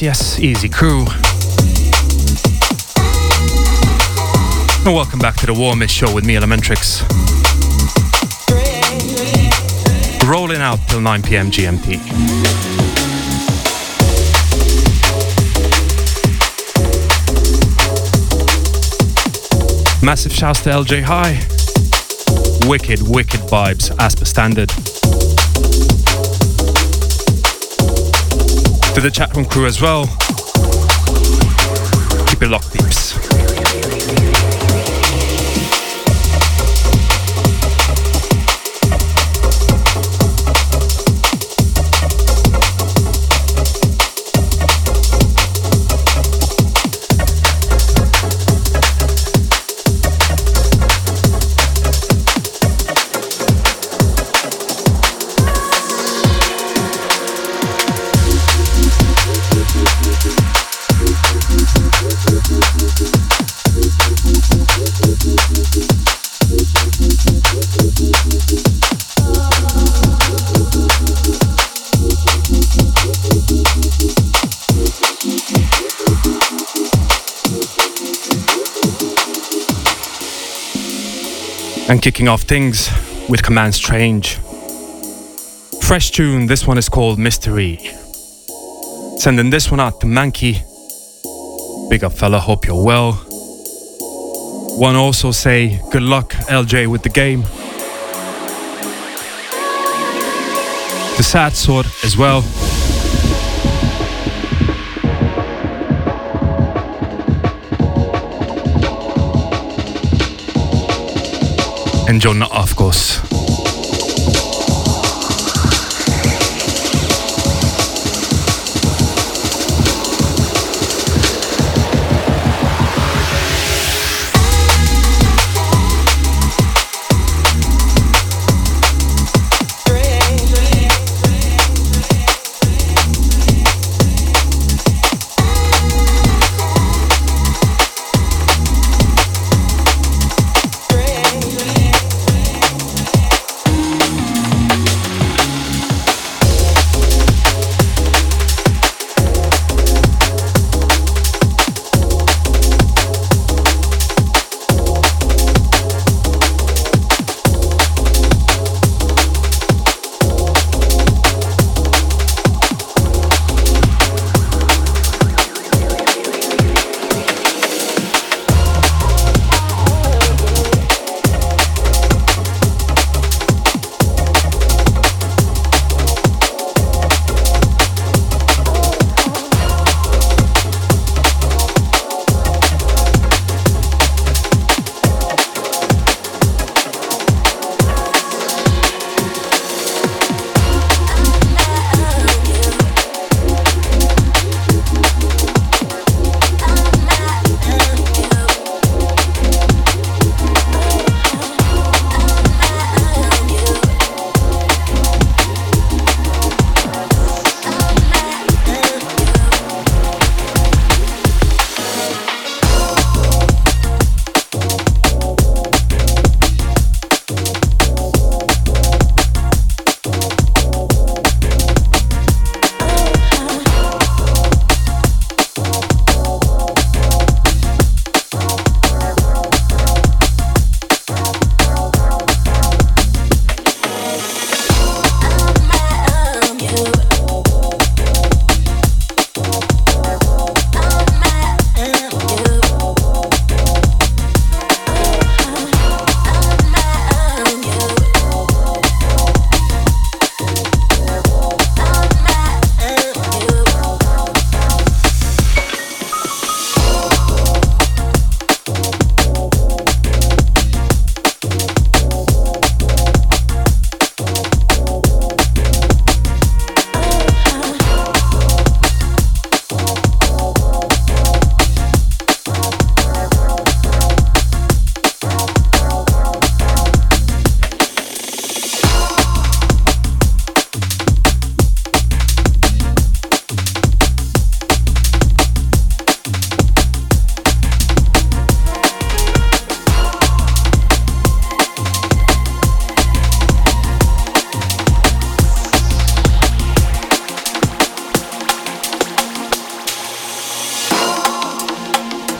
Yes, easy crew. And welcome back to the warmest show with me, Elementrix. Rolling out till 9 pm GMT. Massive shouts to LJ High. Wicked, wicked vibes as per standard. To the chat room crew as well. Keep it locked, peeps. And kicking off things with Command Strange. Fresh tune, this one is called Mystery. Sending this one out to Mankey. Big up, fella, hope you're well. One also say, good luck, LJ, with the game. The sad sword as well. And John, of course.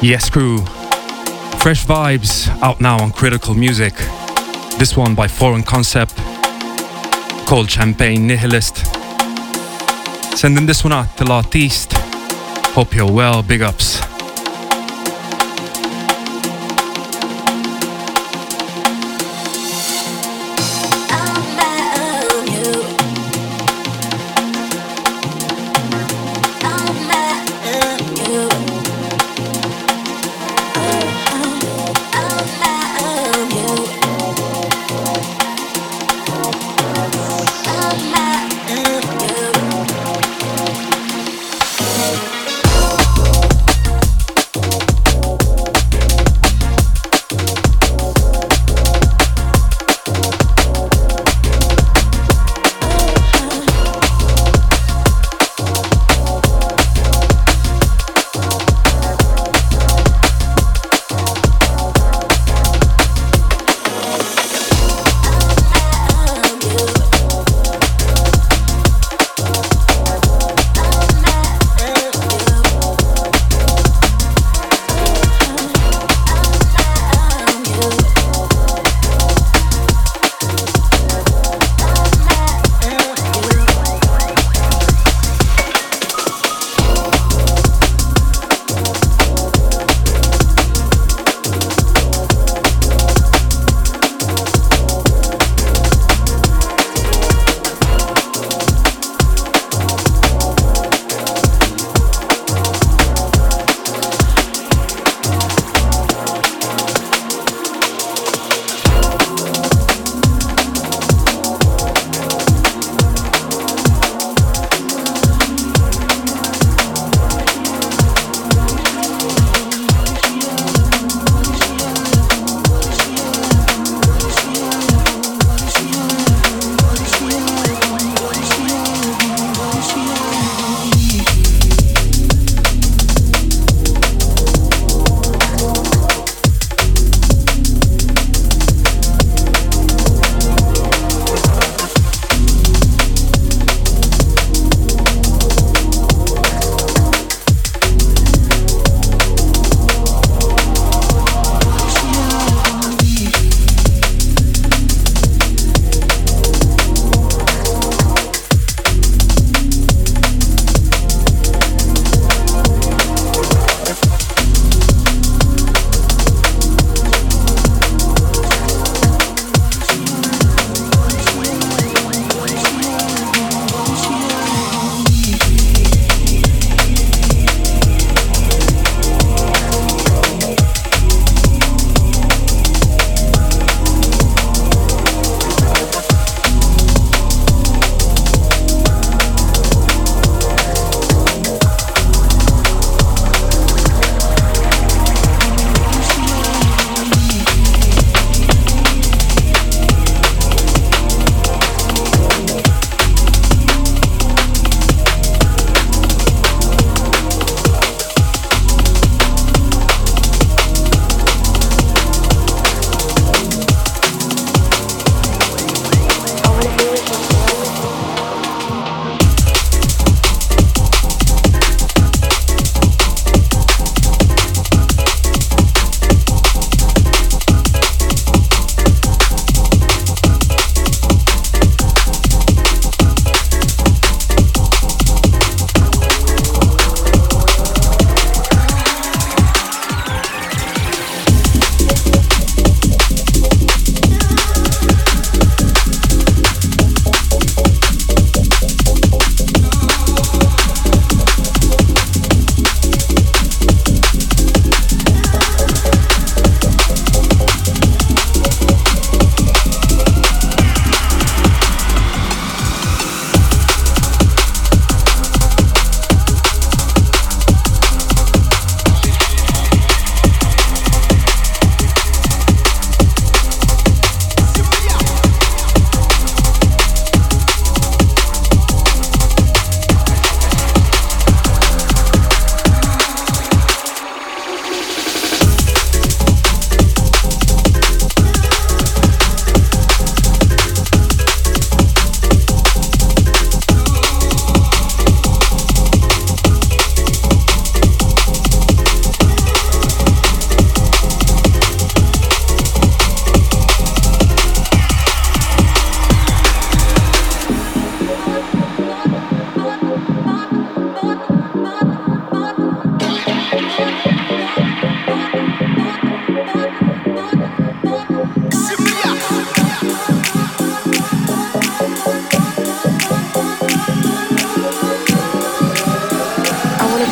Yes Crew. Fresh vibes out now on Critical Music. This one by Foreign Concept called Champagne Nihilist. Sending this one out to L'artiste. Hope you're well, big ups.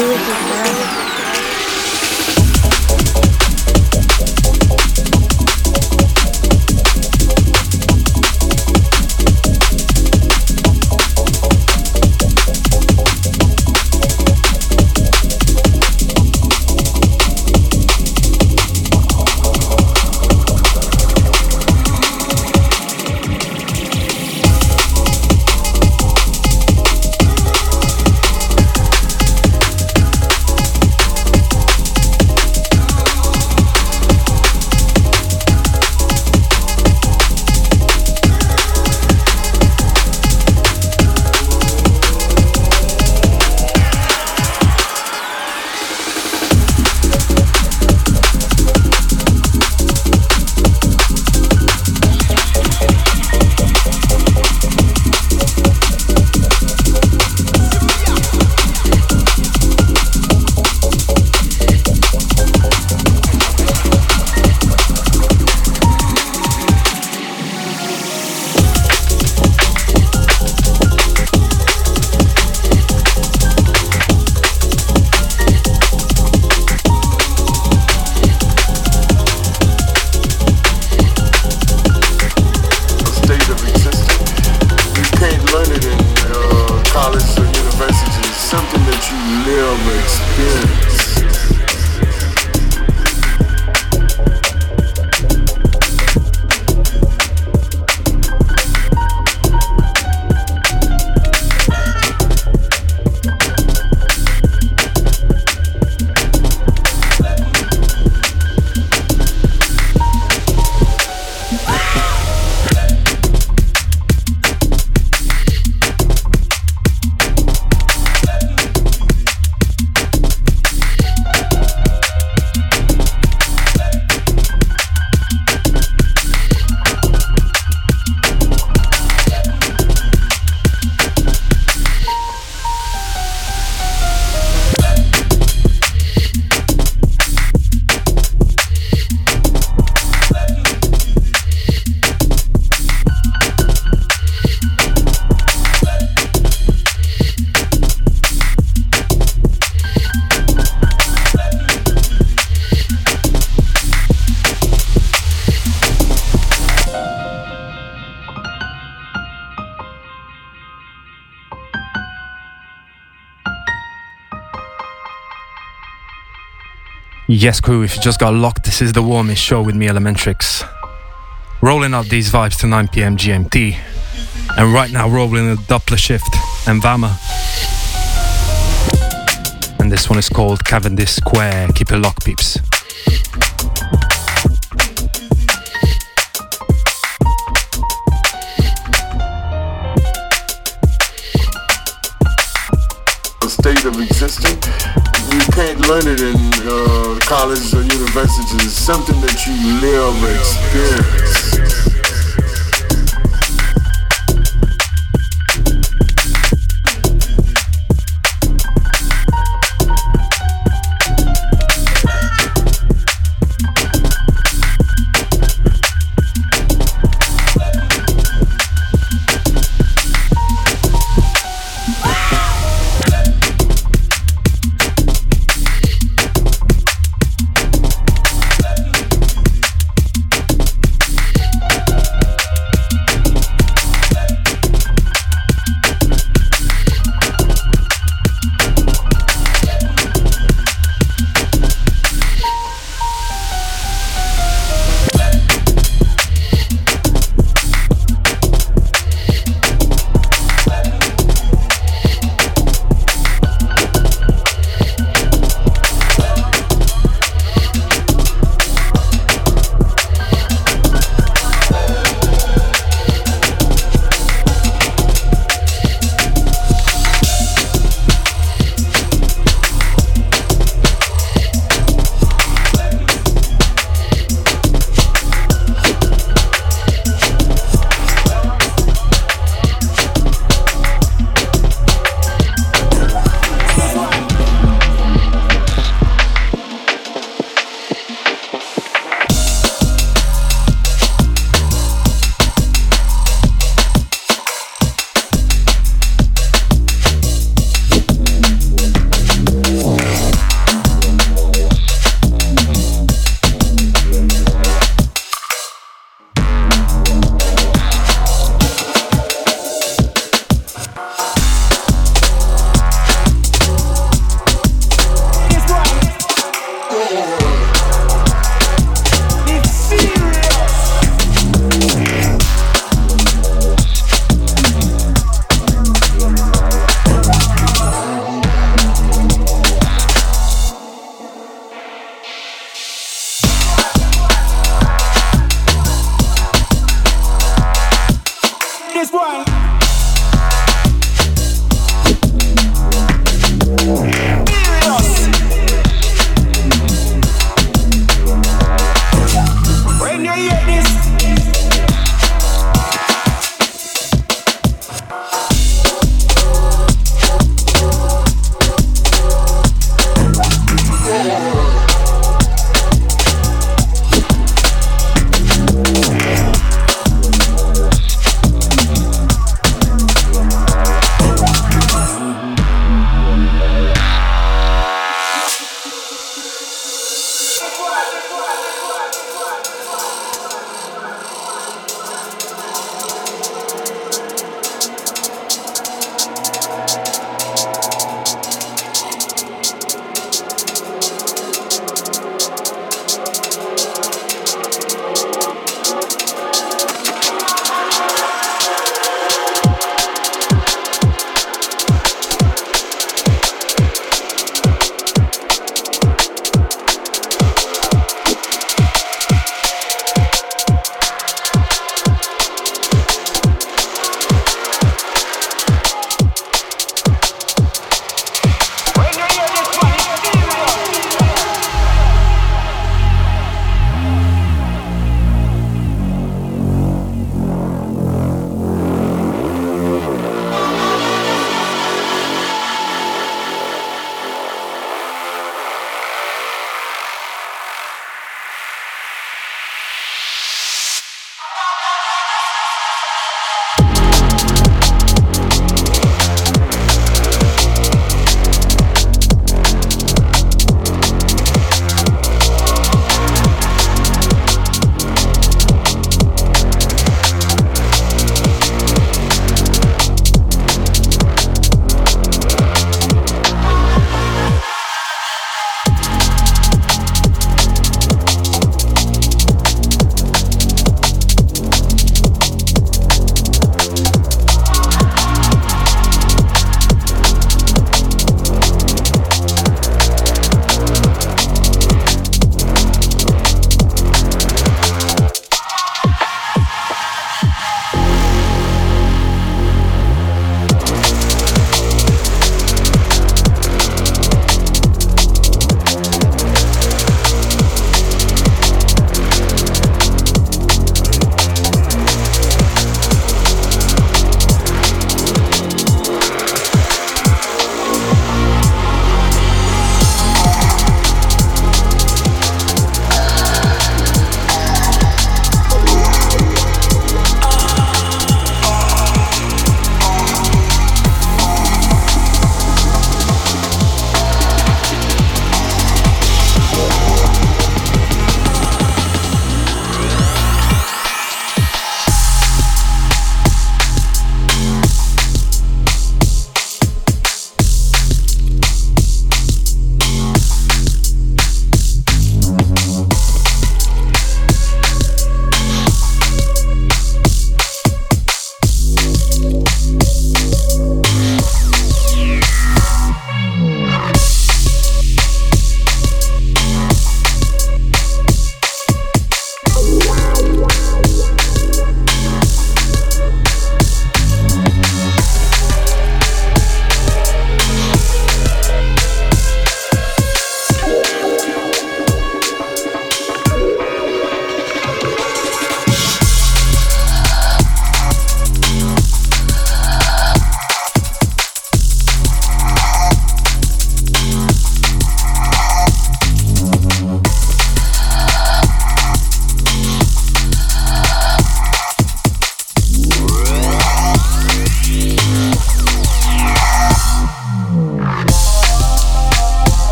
do it. Yes, crew, if you just got locked, this is the warmest show with me, Elementrix. Rolling out these vibes to 9 pm GMT. And right now, rolling a Doppler shift and Vama. And this one is called Cavendish Square. Keep it locked, peeps. The state of existence. You can't learn it in uh, college or universities. Something that you live or experience.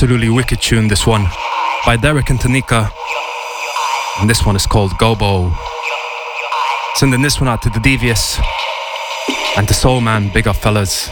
Absolutely wicked tune, this one, by Derek and Tanika. And this one is called Gobo. Sending this one out to the Devious and to Soul Man. Big up, fellas.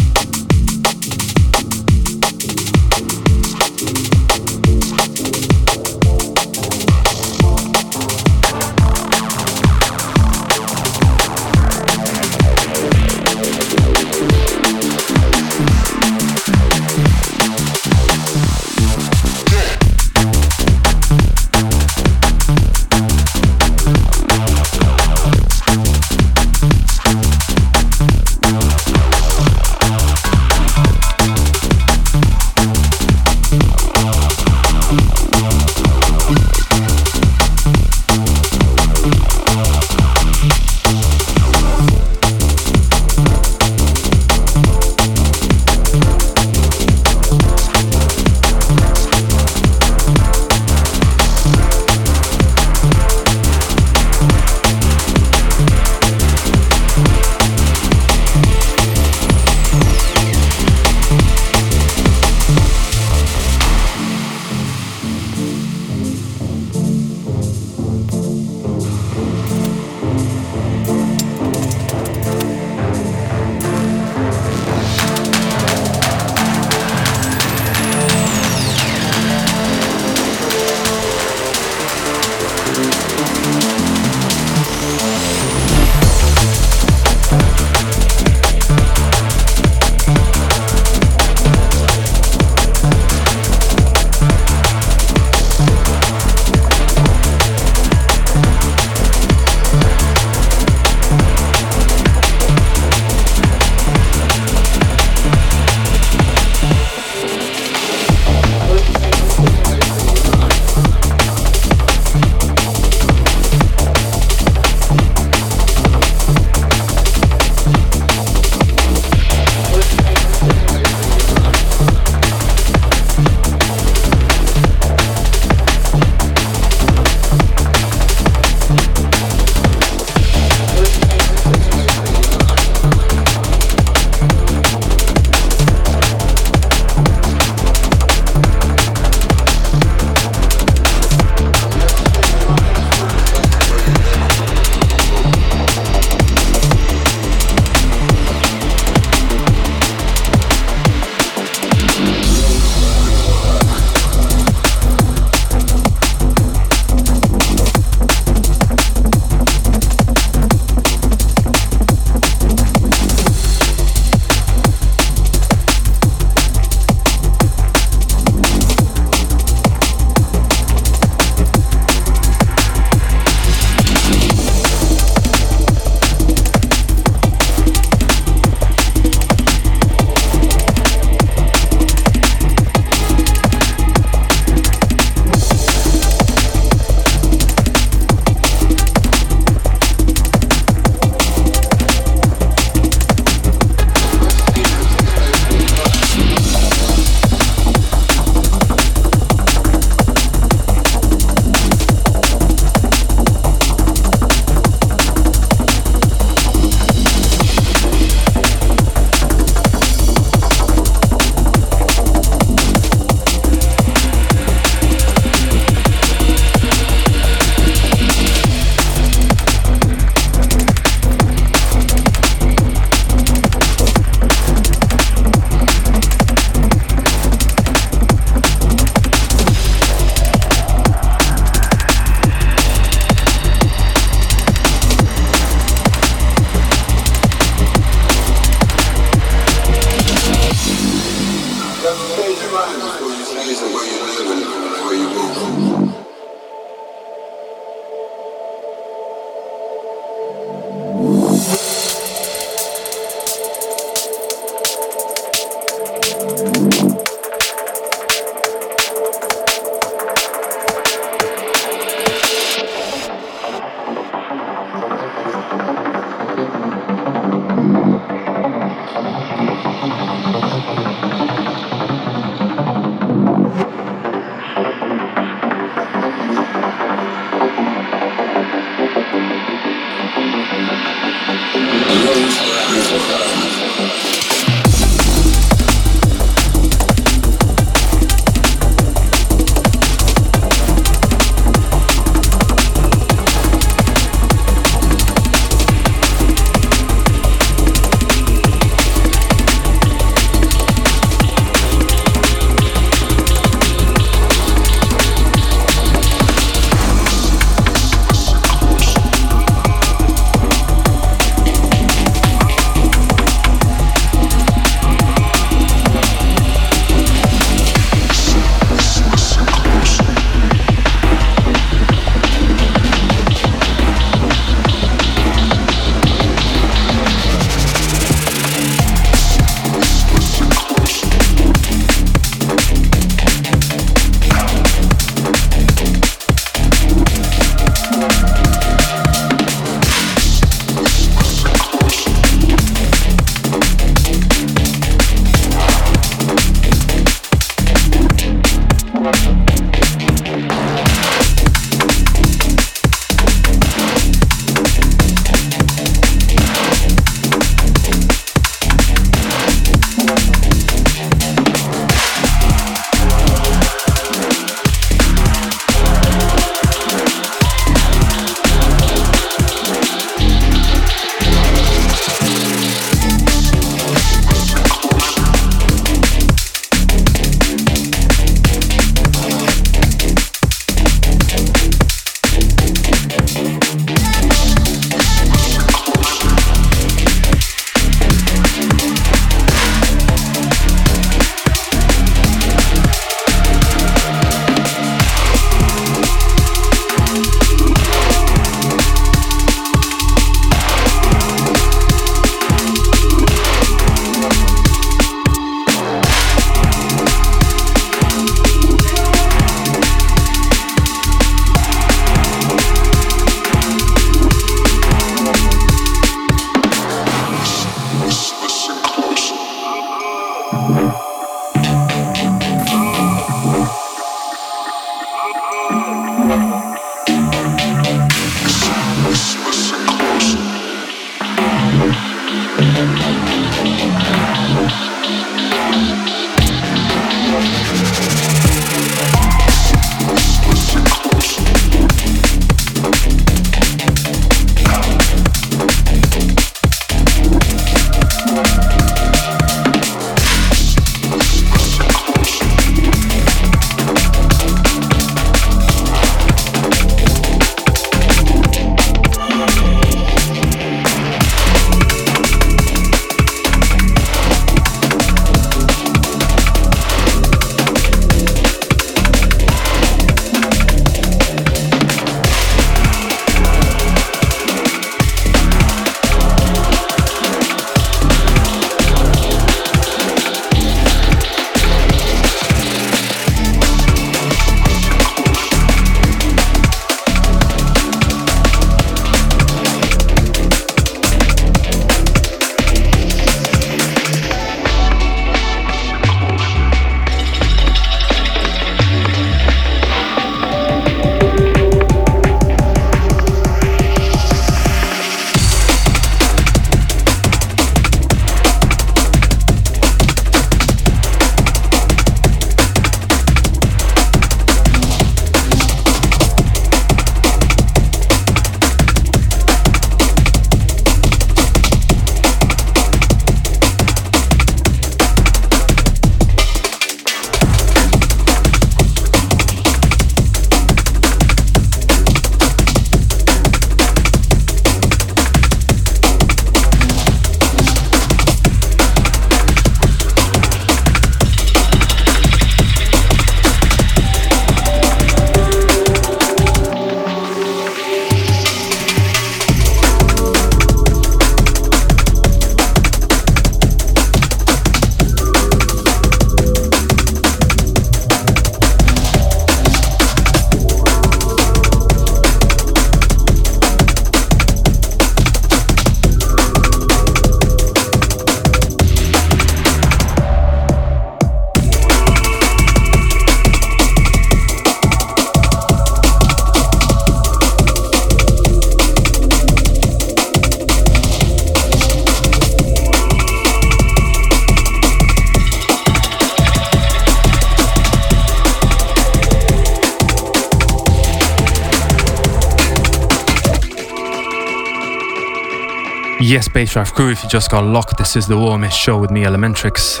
Yes, Bassdrive crew, if you just got locked, this is the warmest show with me, Elementrix.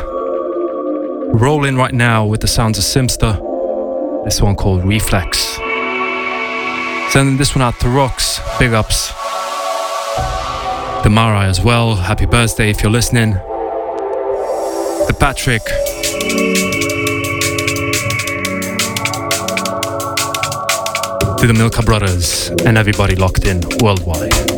Rolling right now with the sounds of Simster. This one called Reflex. Sending this one out to Rocks, big ups. Damara as well, happy birthday if you're listening. The Patrick. To the Milka Brothers and everybody locked in worldwide.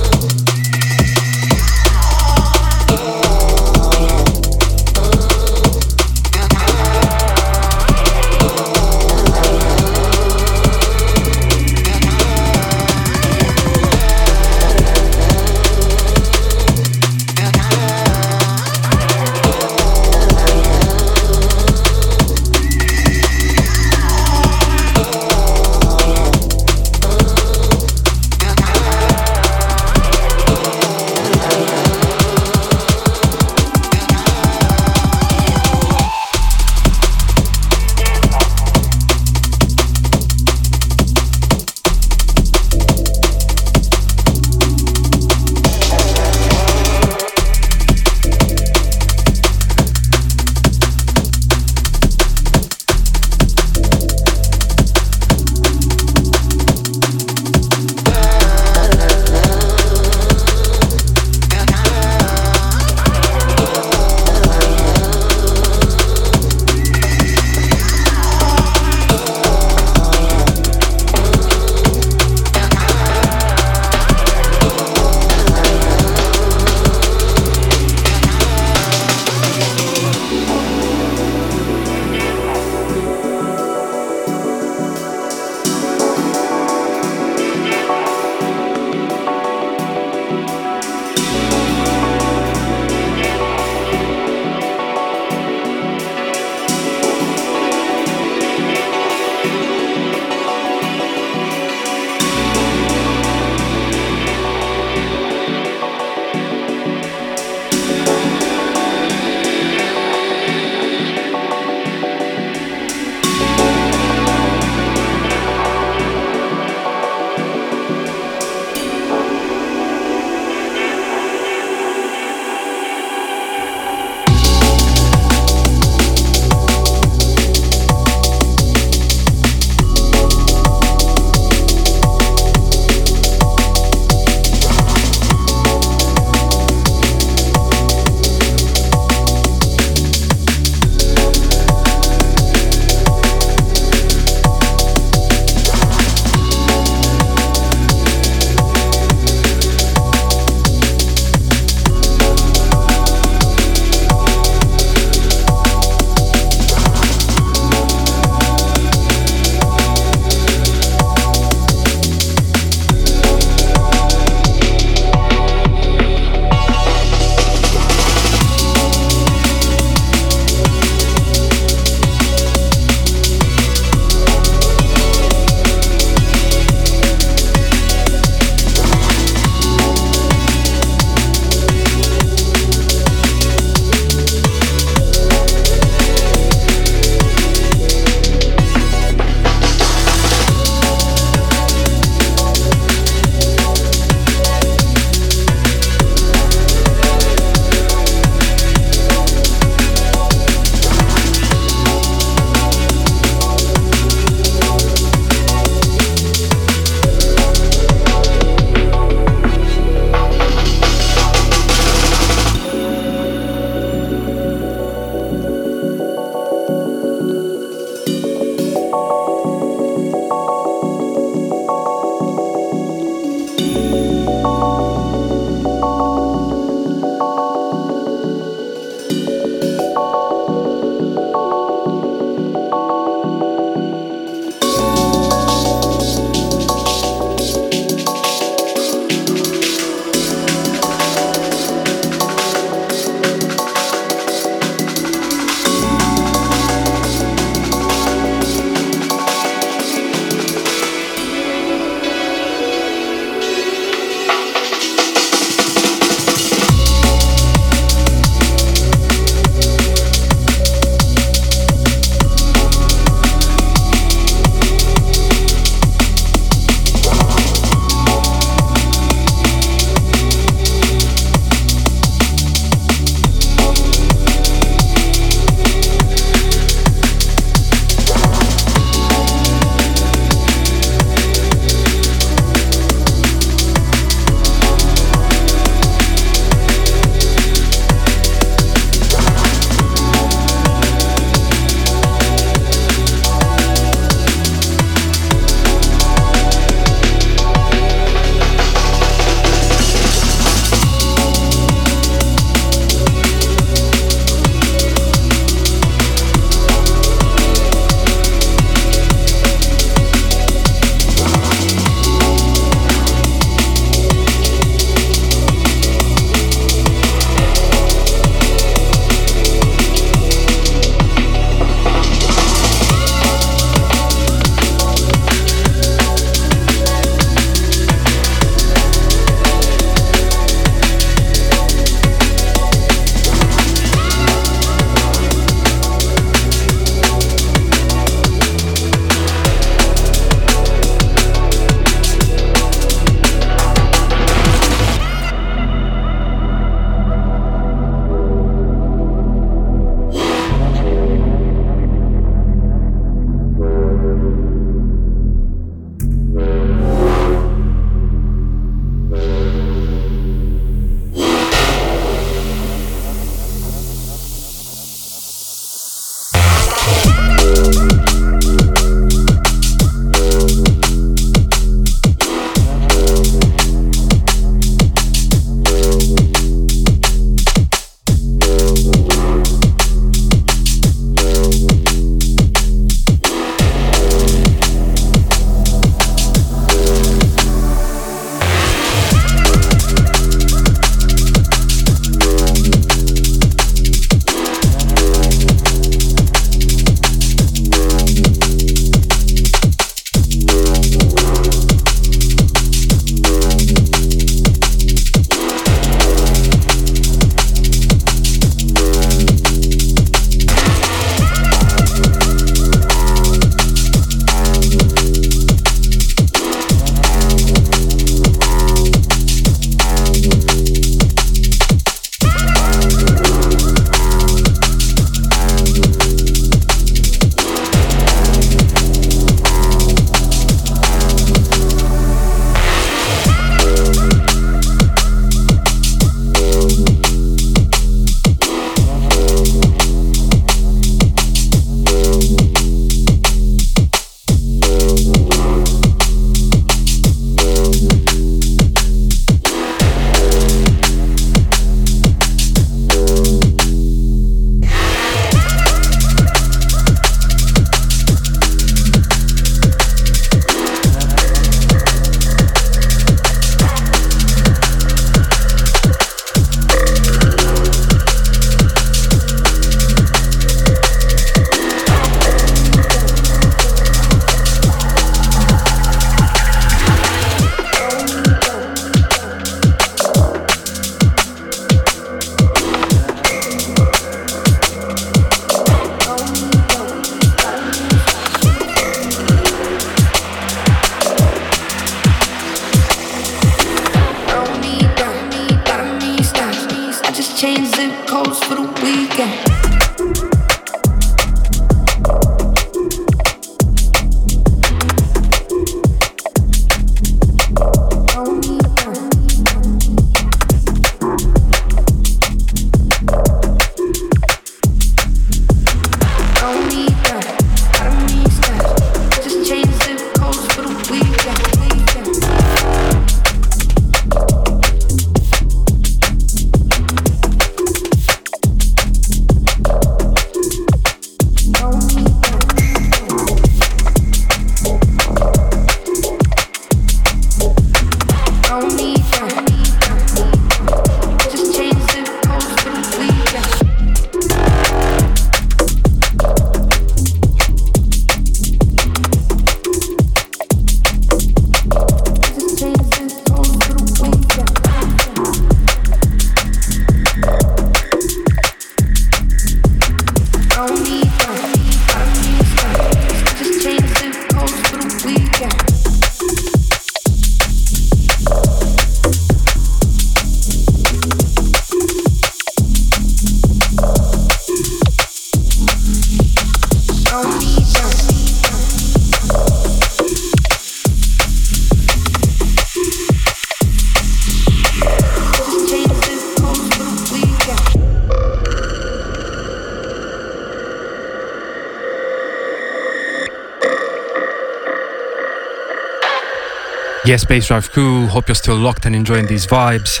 Yes, Bass Drive crew, hope you're still locked and enjoying these vibes.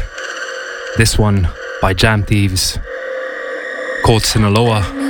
This one by Jam Thieves called Sinaloa.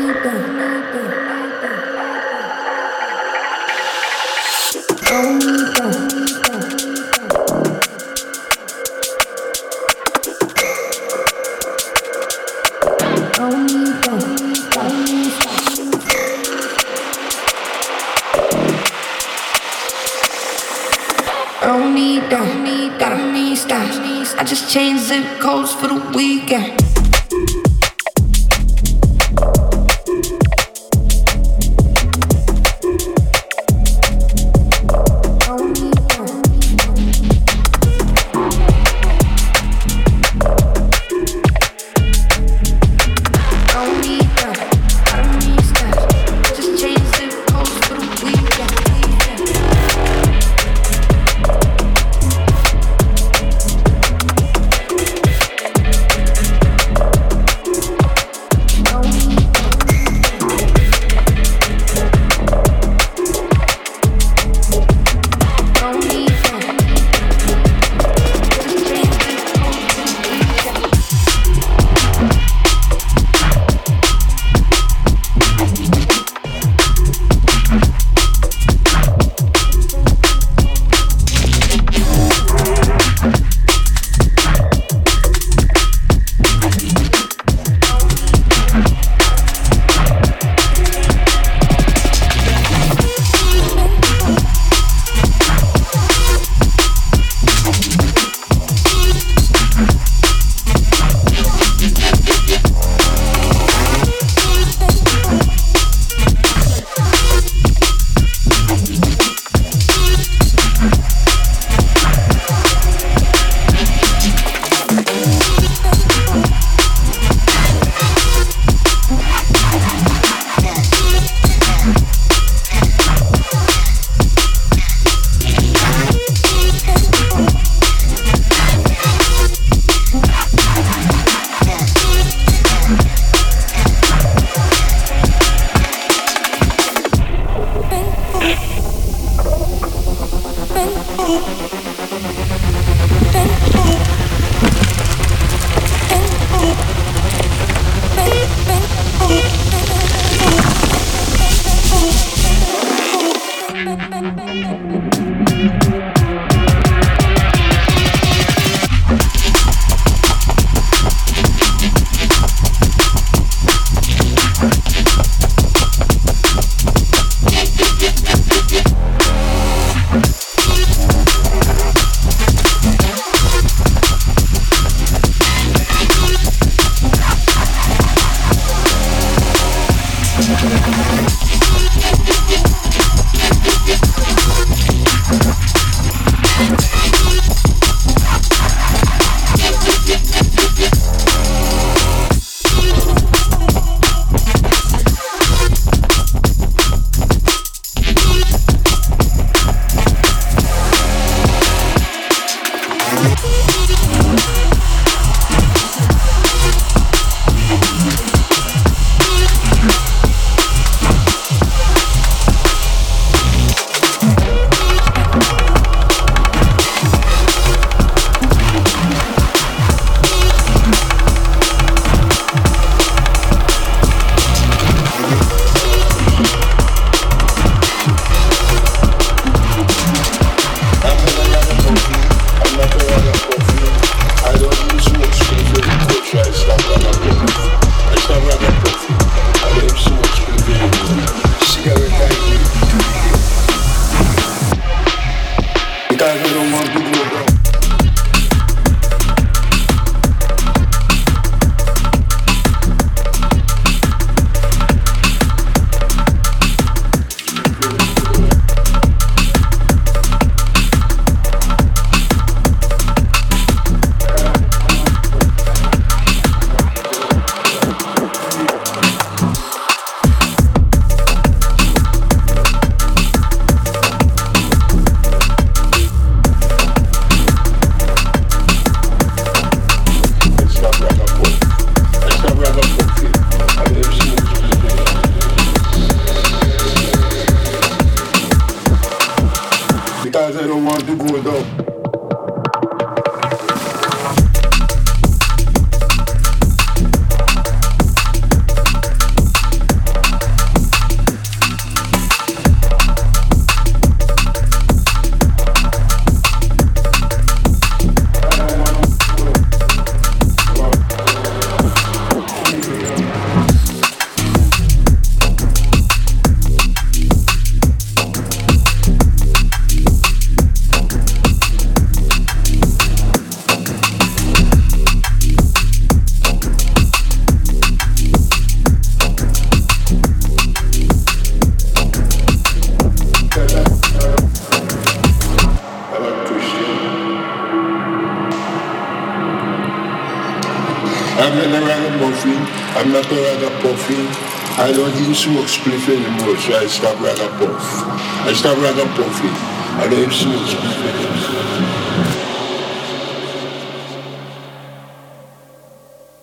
So I stop rather puff. I stop rather puffing. I don't even smoke spliff anymore.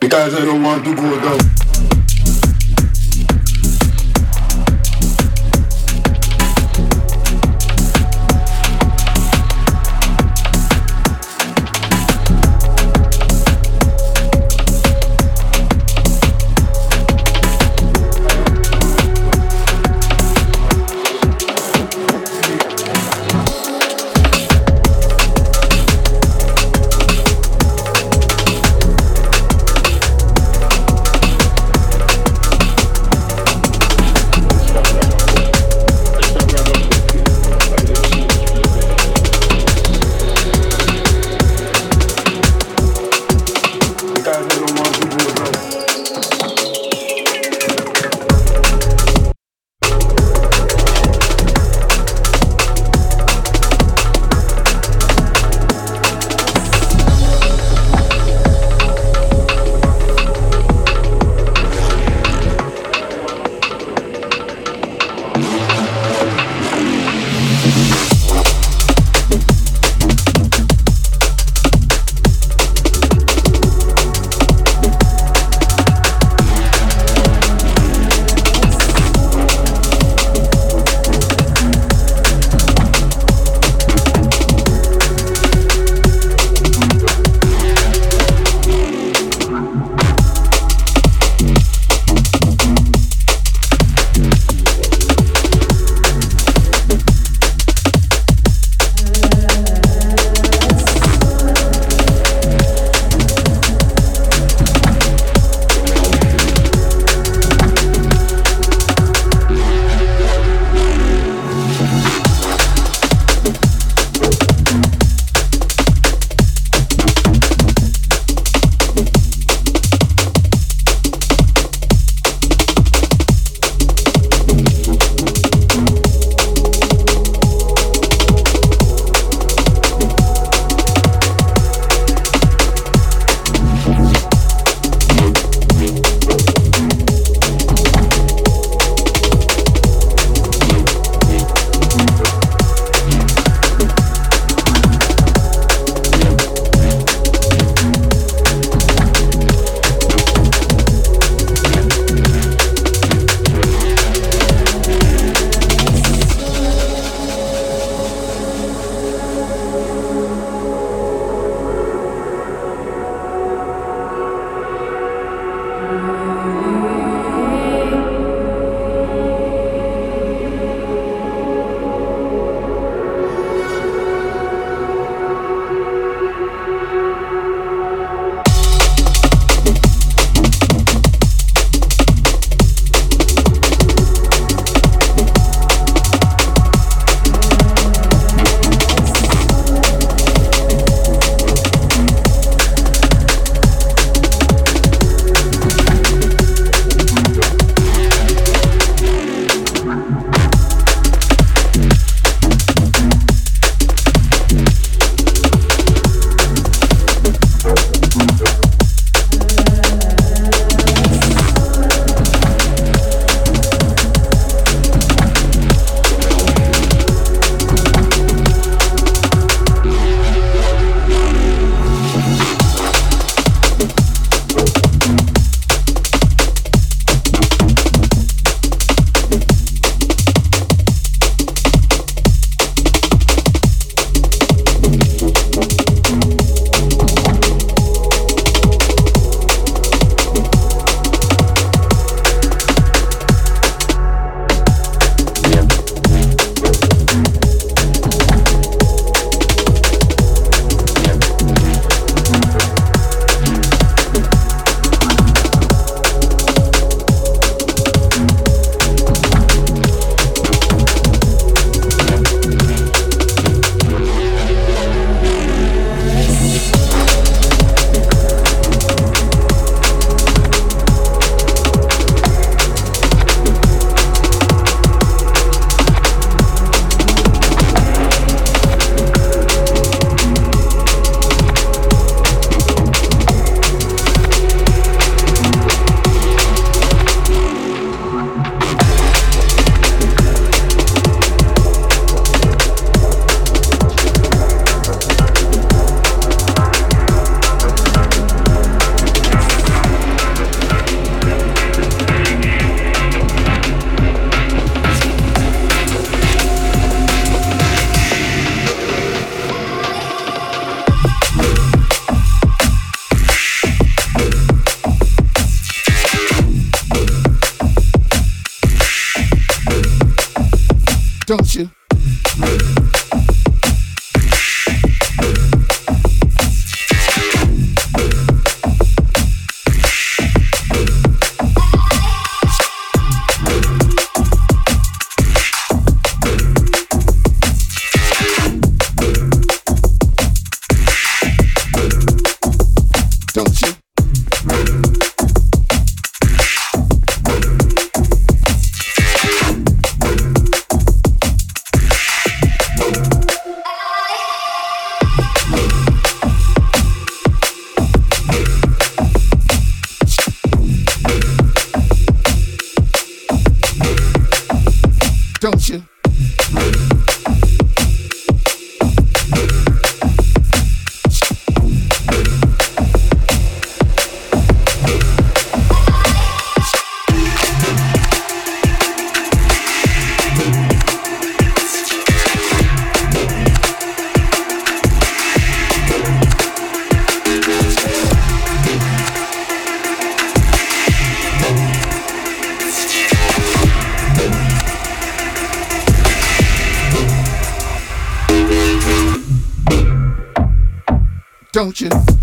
Because I don't want to go down. Don't you?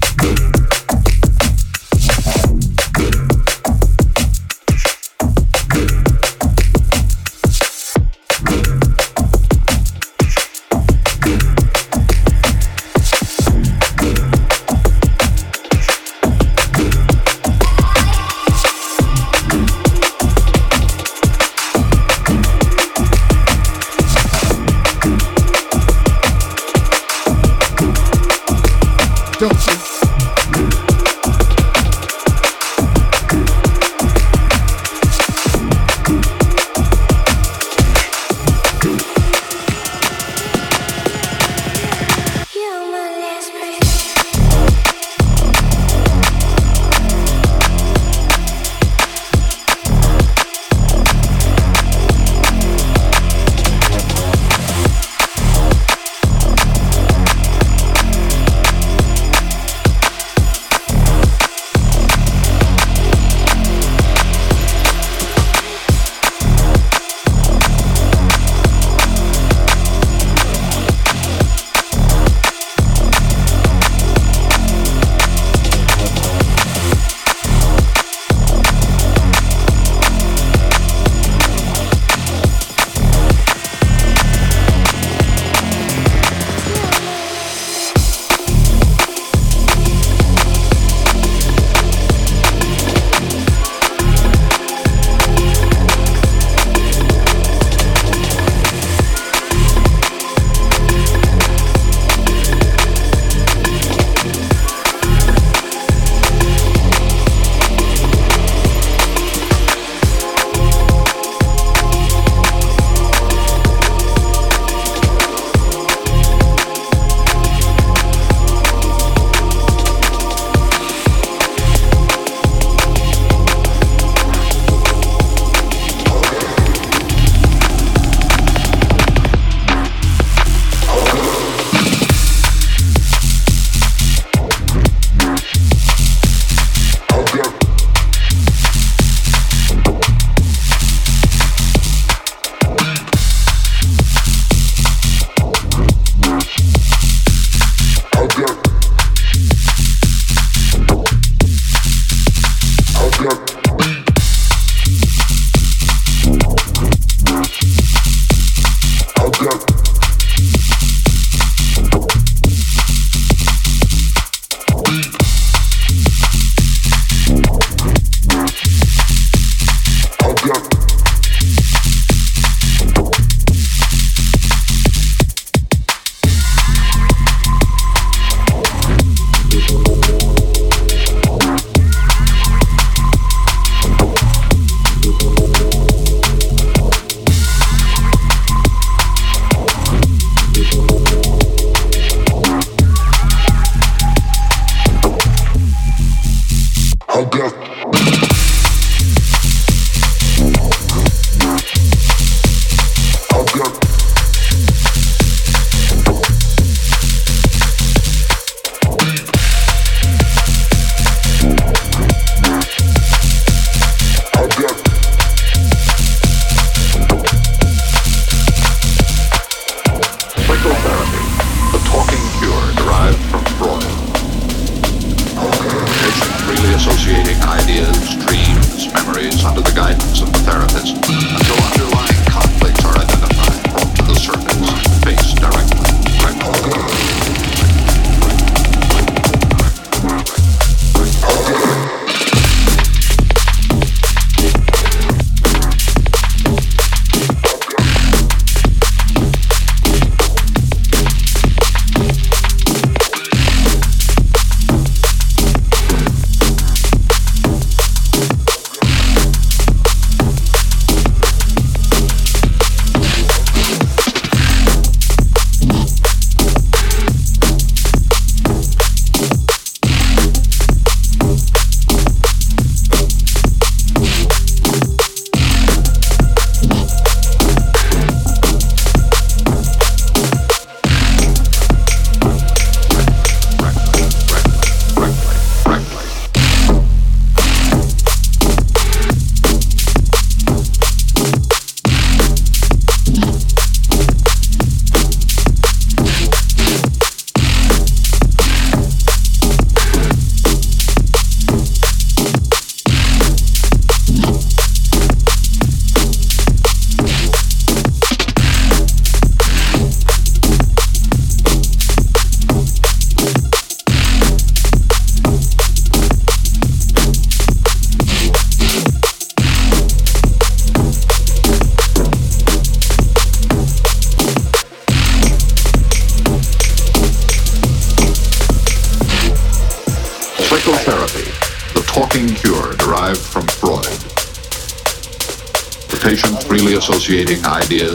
Associating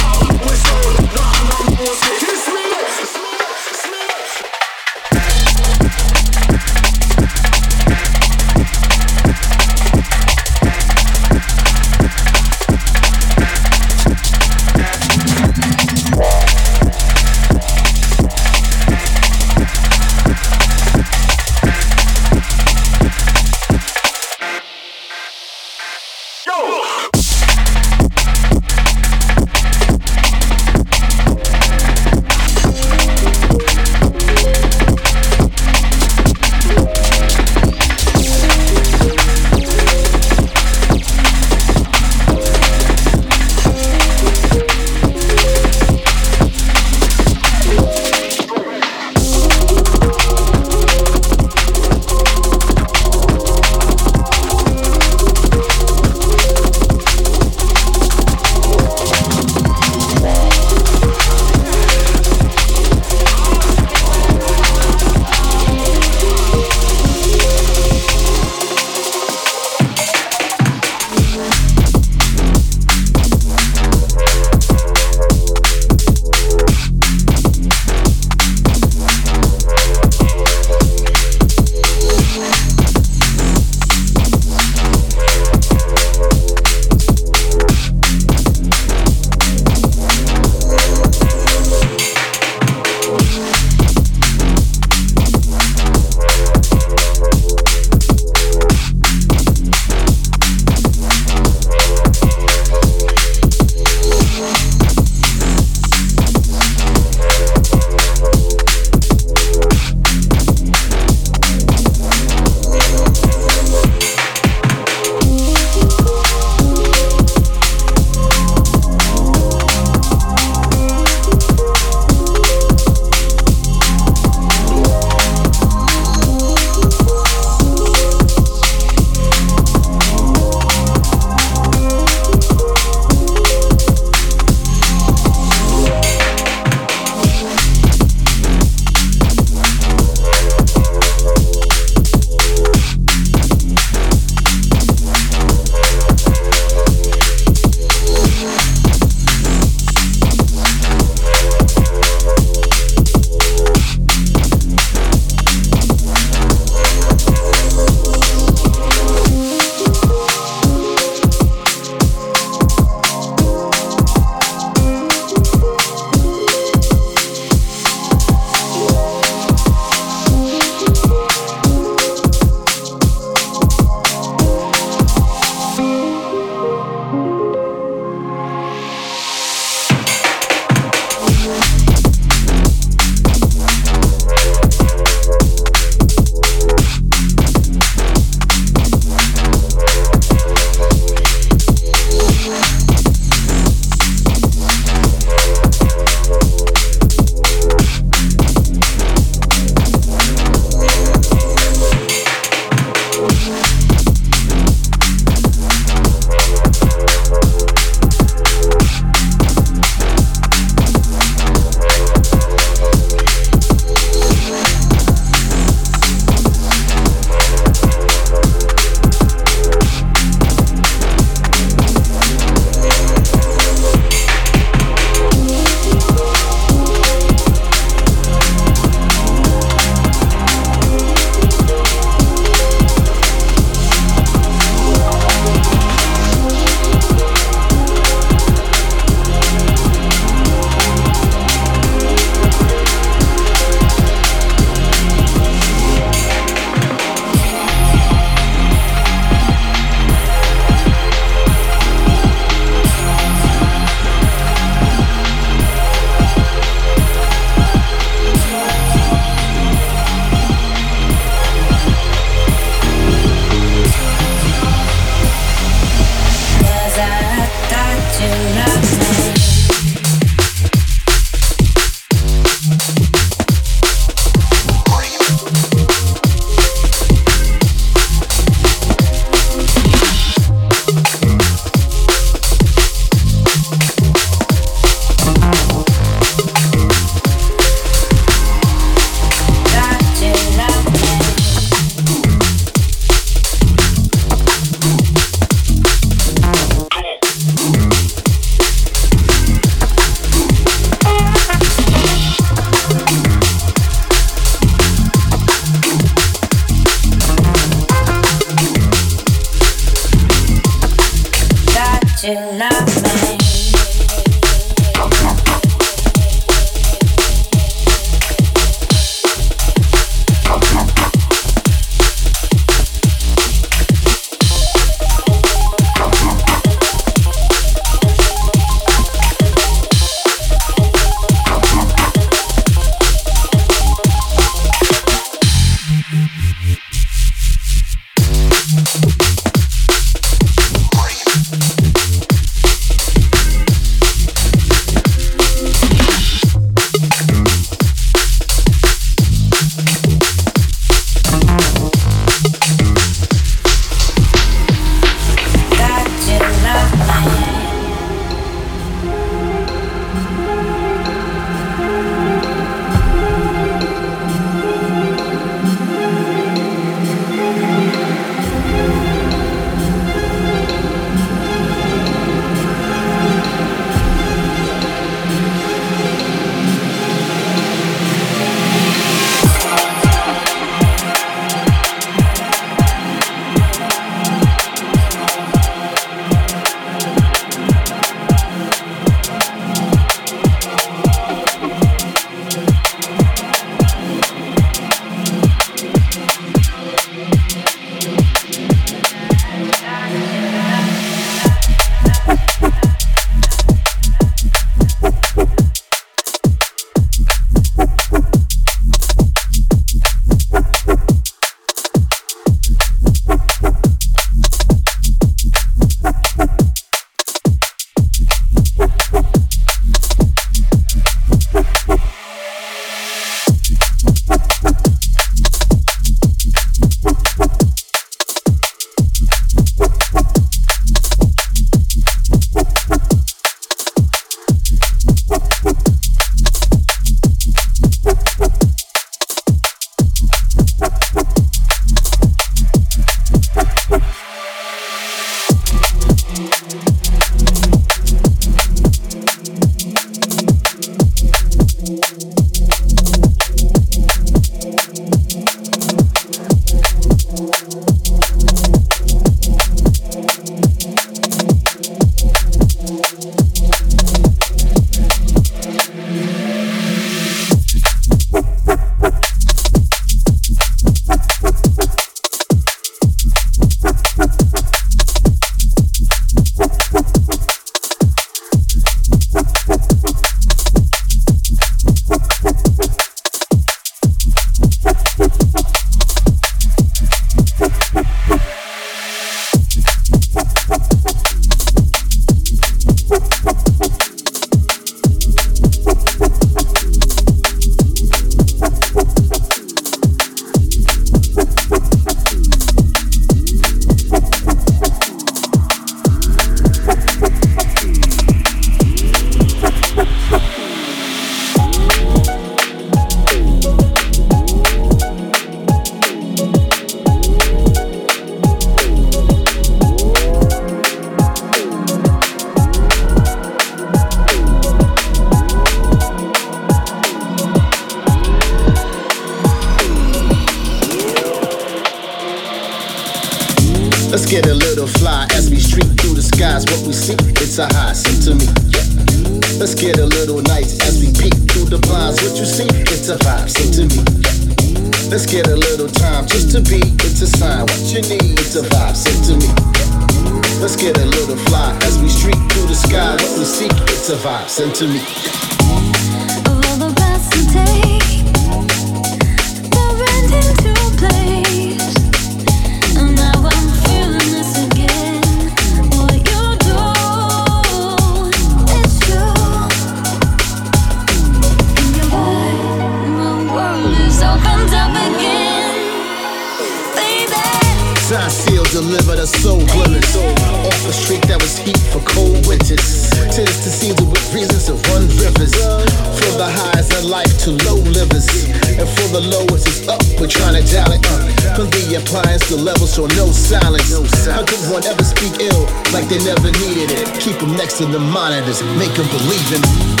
Seal delivered a soul glimmers off the street that was heat for cold winters. Tis to seasons with reasons to run rivers. For the highs of life to low livers, and for the lows, is up, we're to dial it up. From the appliance to level, so no silence. How could one ever speak ill like they never needed it? Keep them next to the monitors, make them believe in.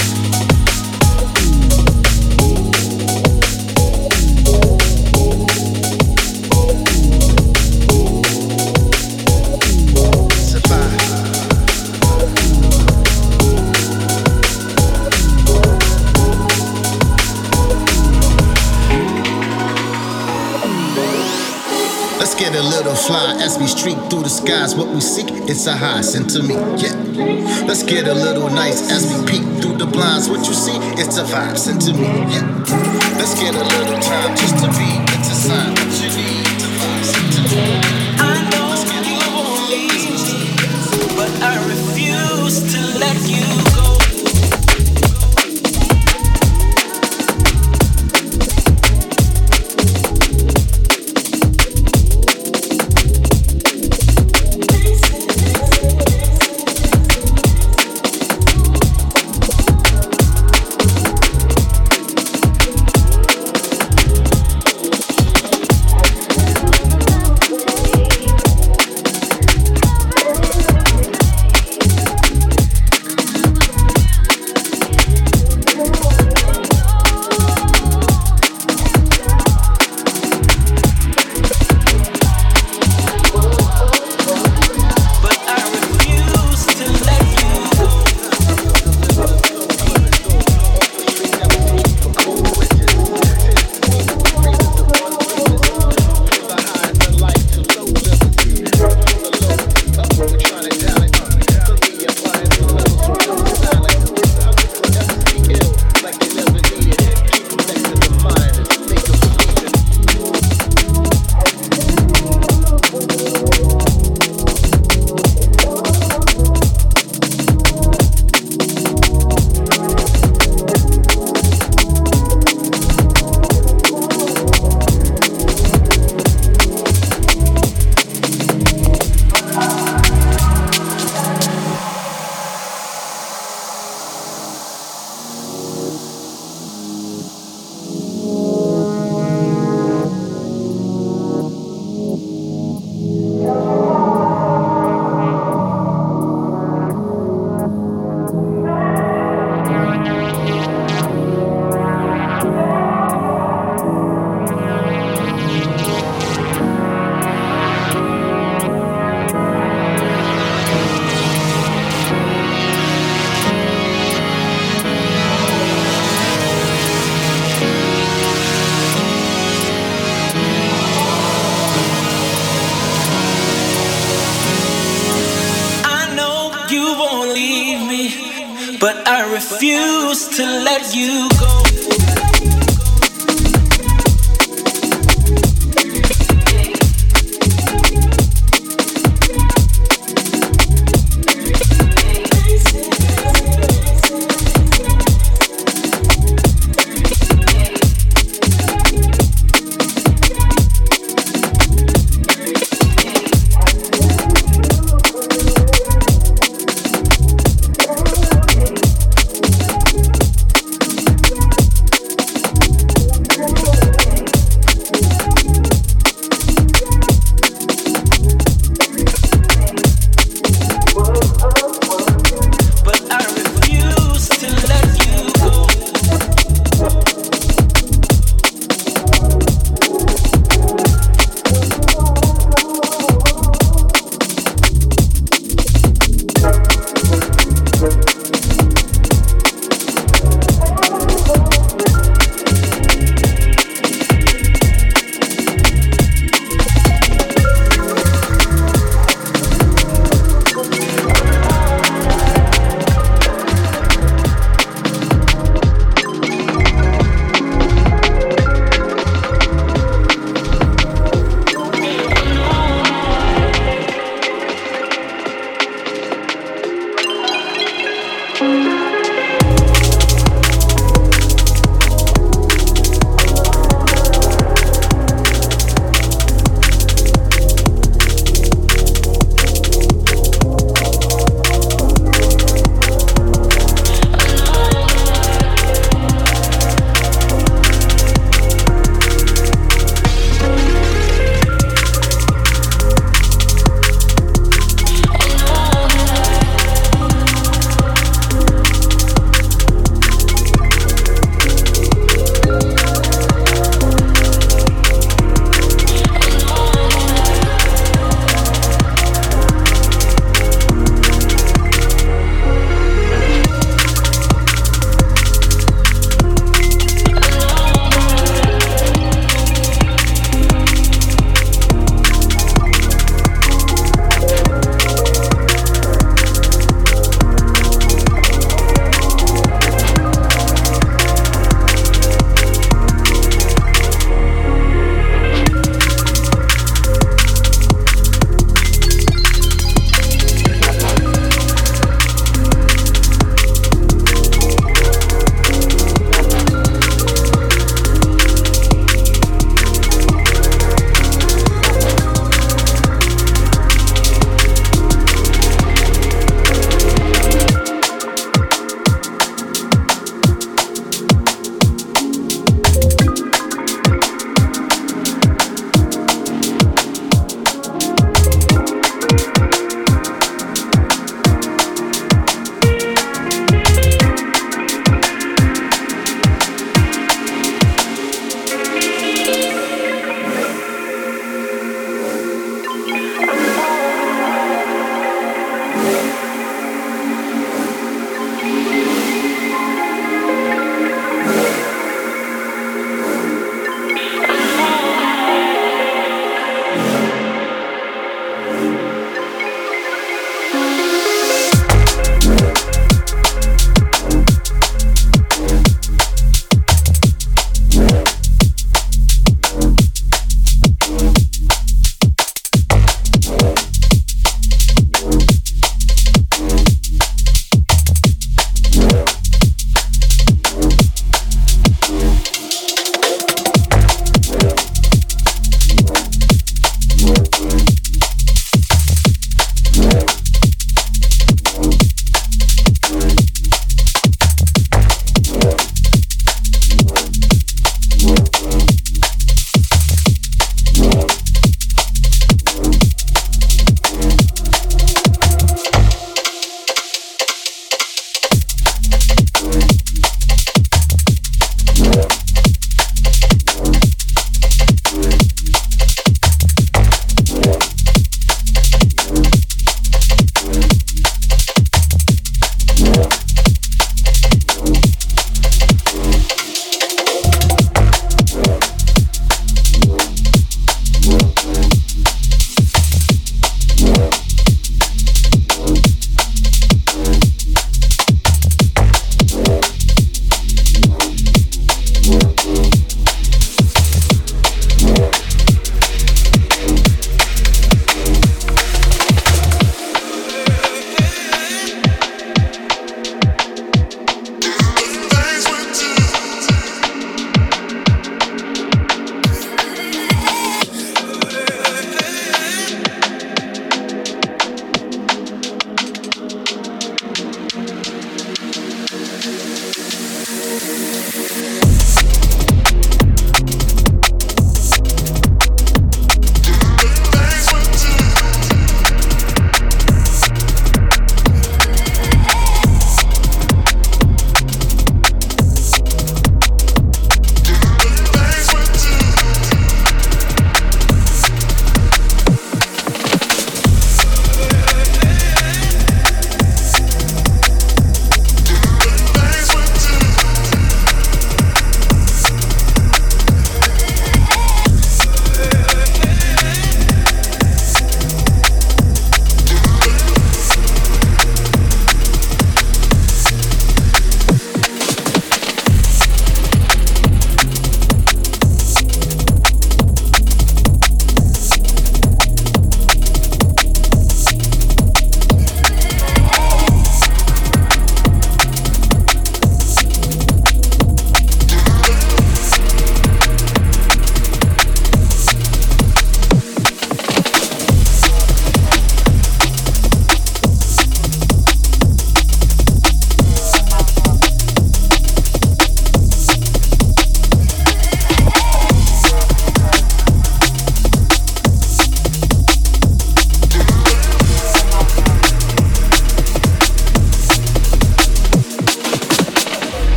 As we streak through the skies, what we seek, it's a high sent to me. Yeah. Let's get a little nice as we peek through the blinds. What you see, it's a vibe sent to me. Yeah. Let's get a little time just to be. It's a sign.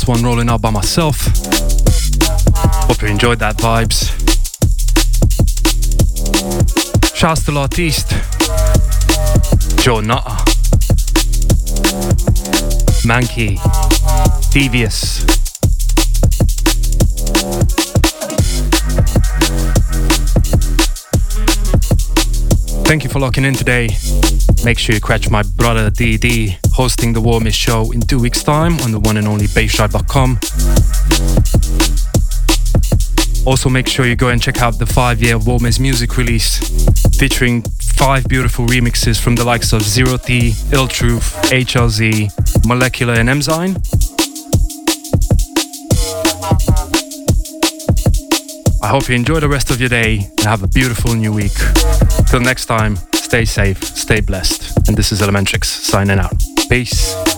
Last one rolling out by myself. Hope you enjoyed that vibes. Shouts to L'artiste, Joe Nutter, Mankey, Devious. Thank you for locking in today. Make sure you catch my brother DD hosting the Warmest show in two weeks' time on the one and only bassdrive.com. Also, make sure you go and check out the five year Warmest music release featuring five beautiful remixes from the likes of Zero T, Ill Truth, HLZ, Molecular, and Emzyme. I hope you enjoy the rest of your day and have a beautiful new week. Till next time, stay safe, stay blessed. And this is Elementrix signing out. Peace.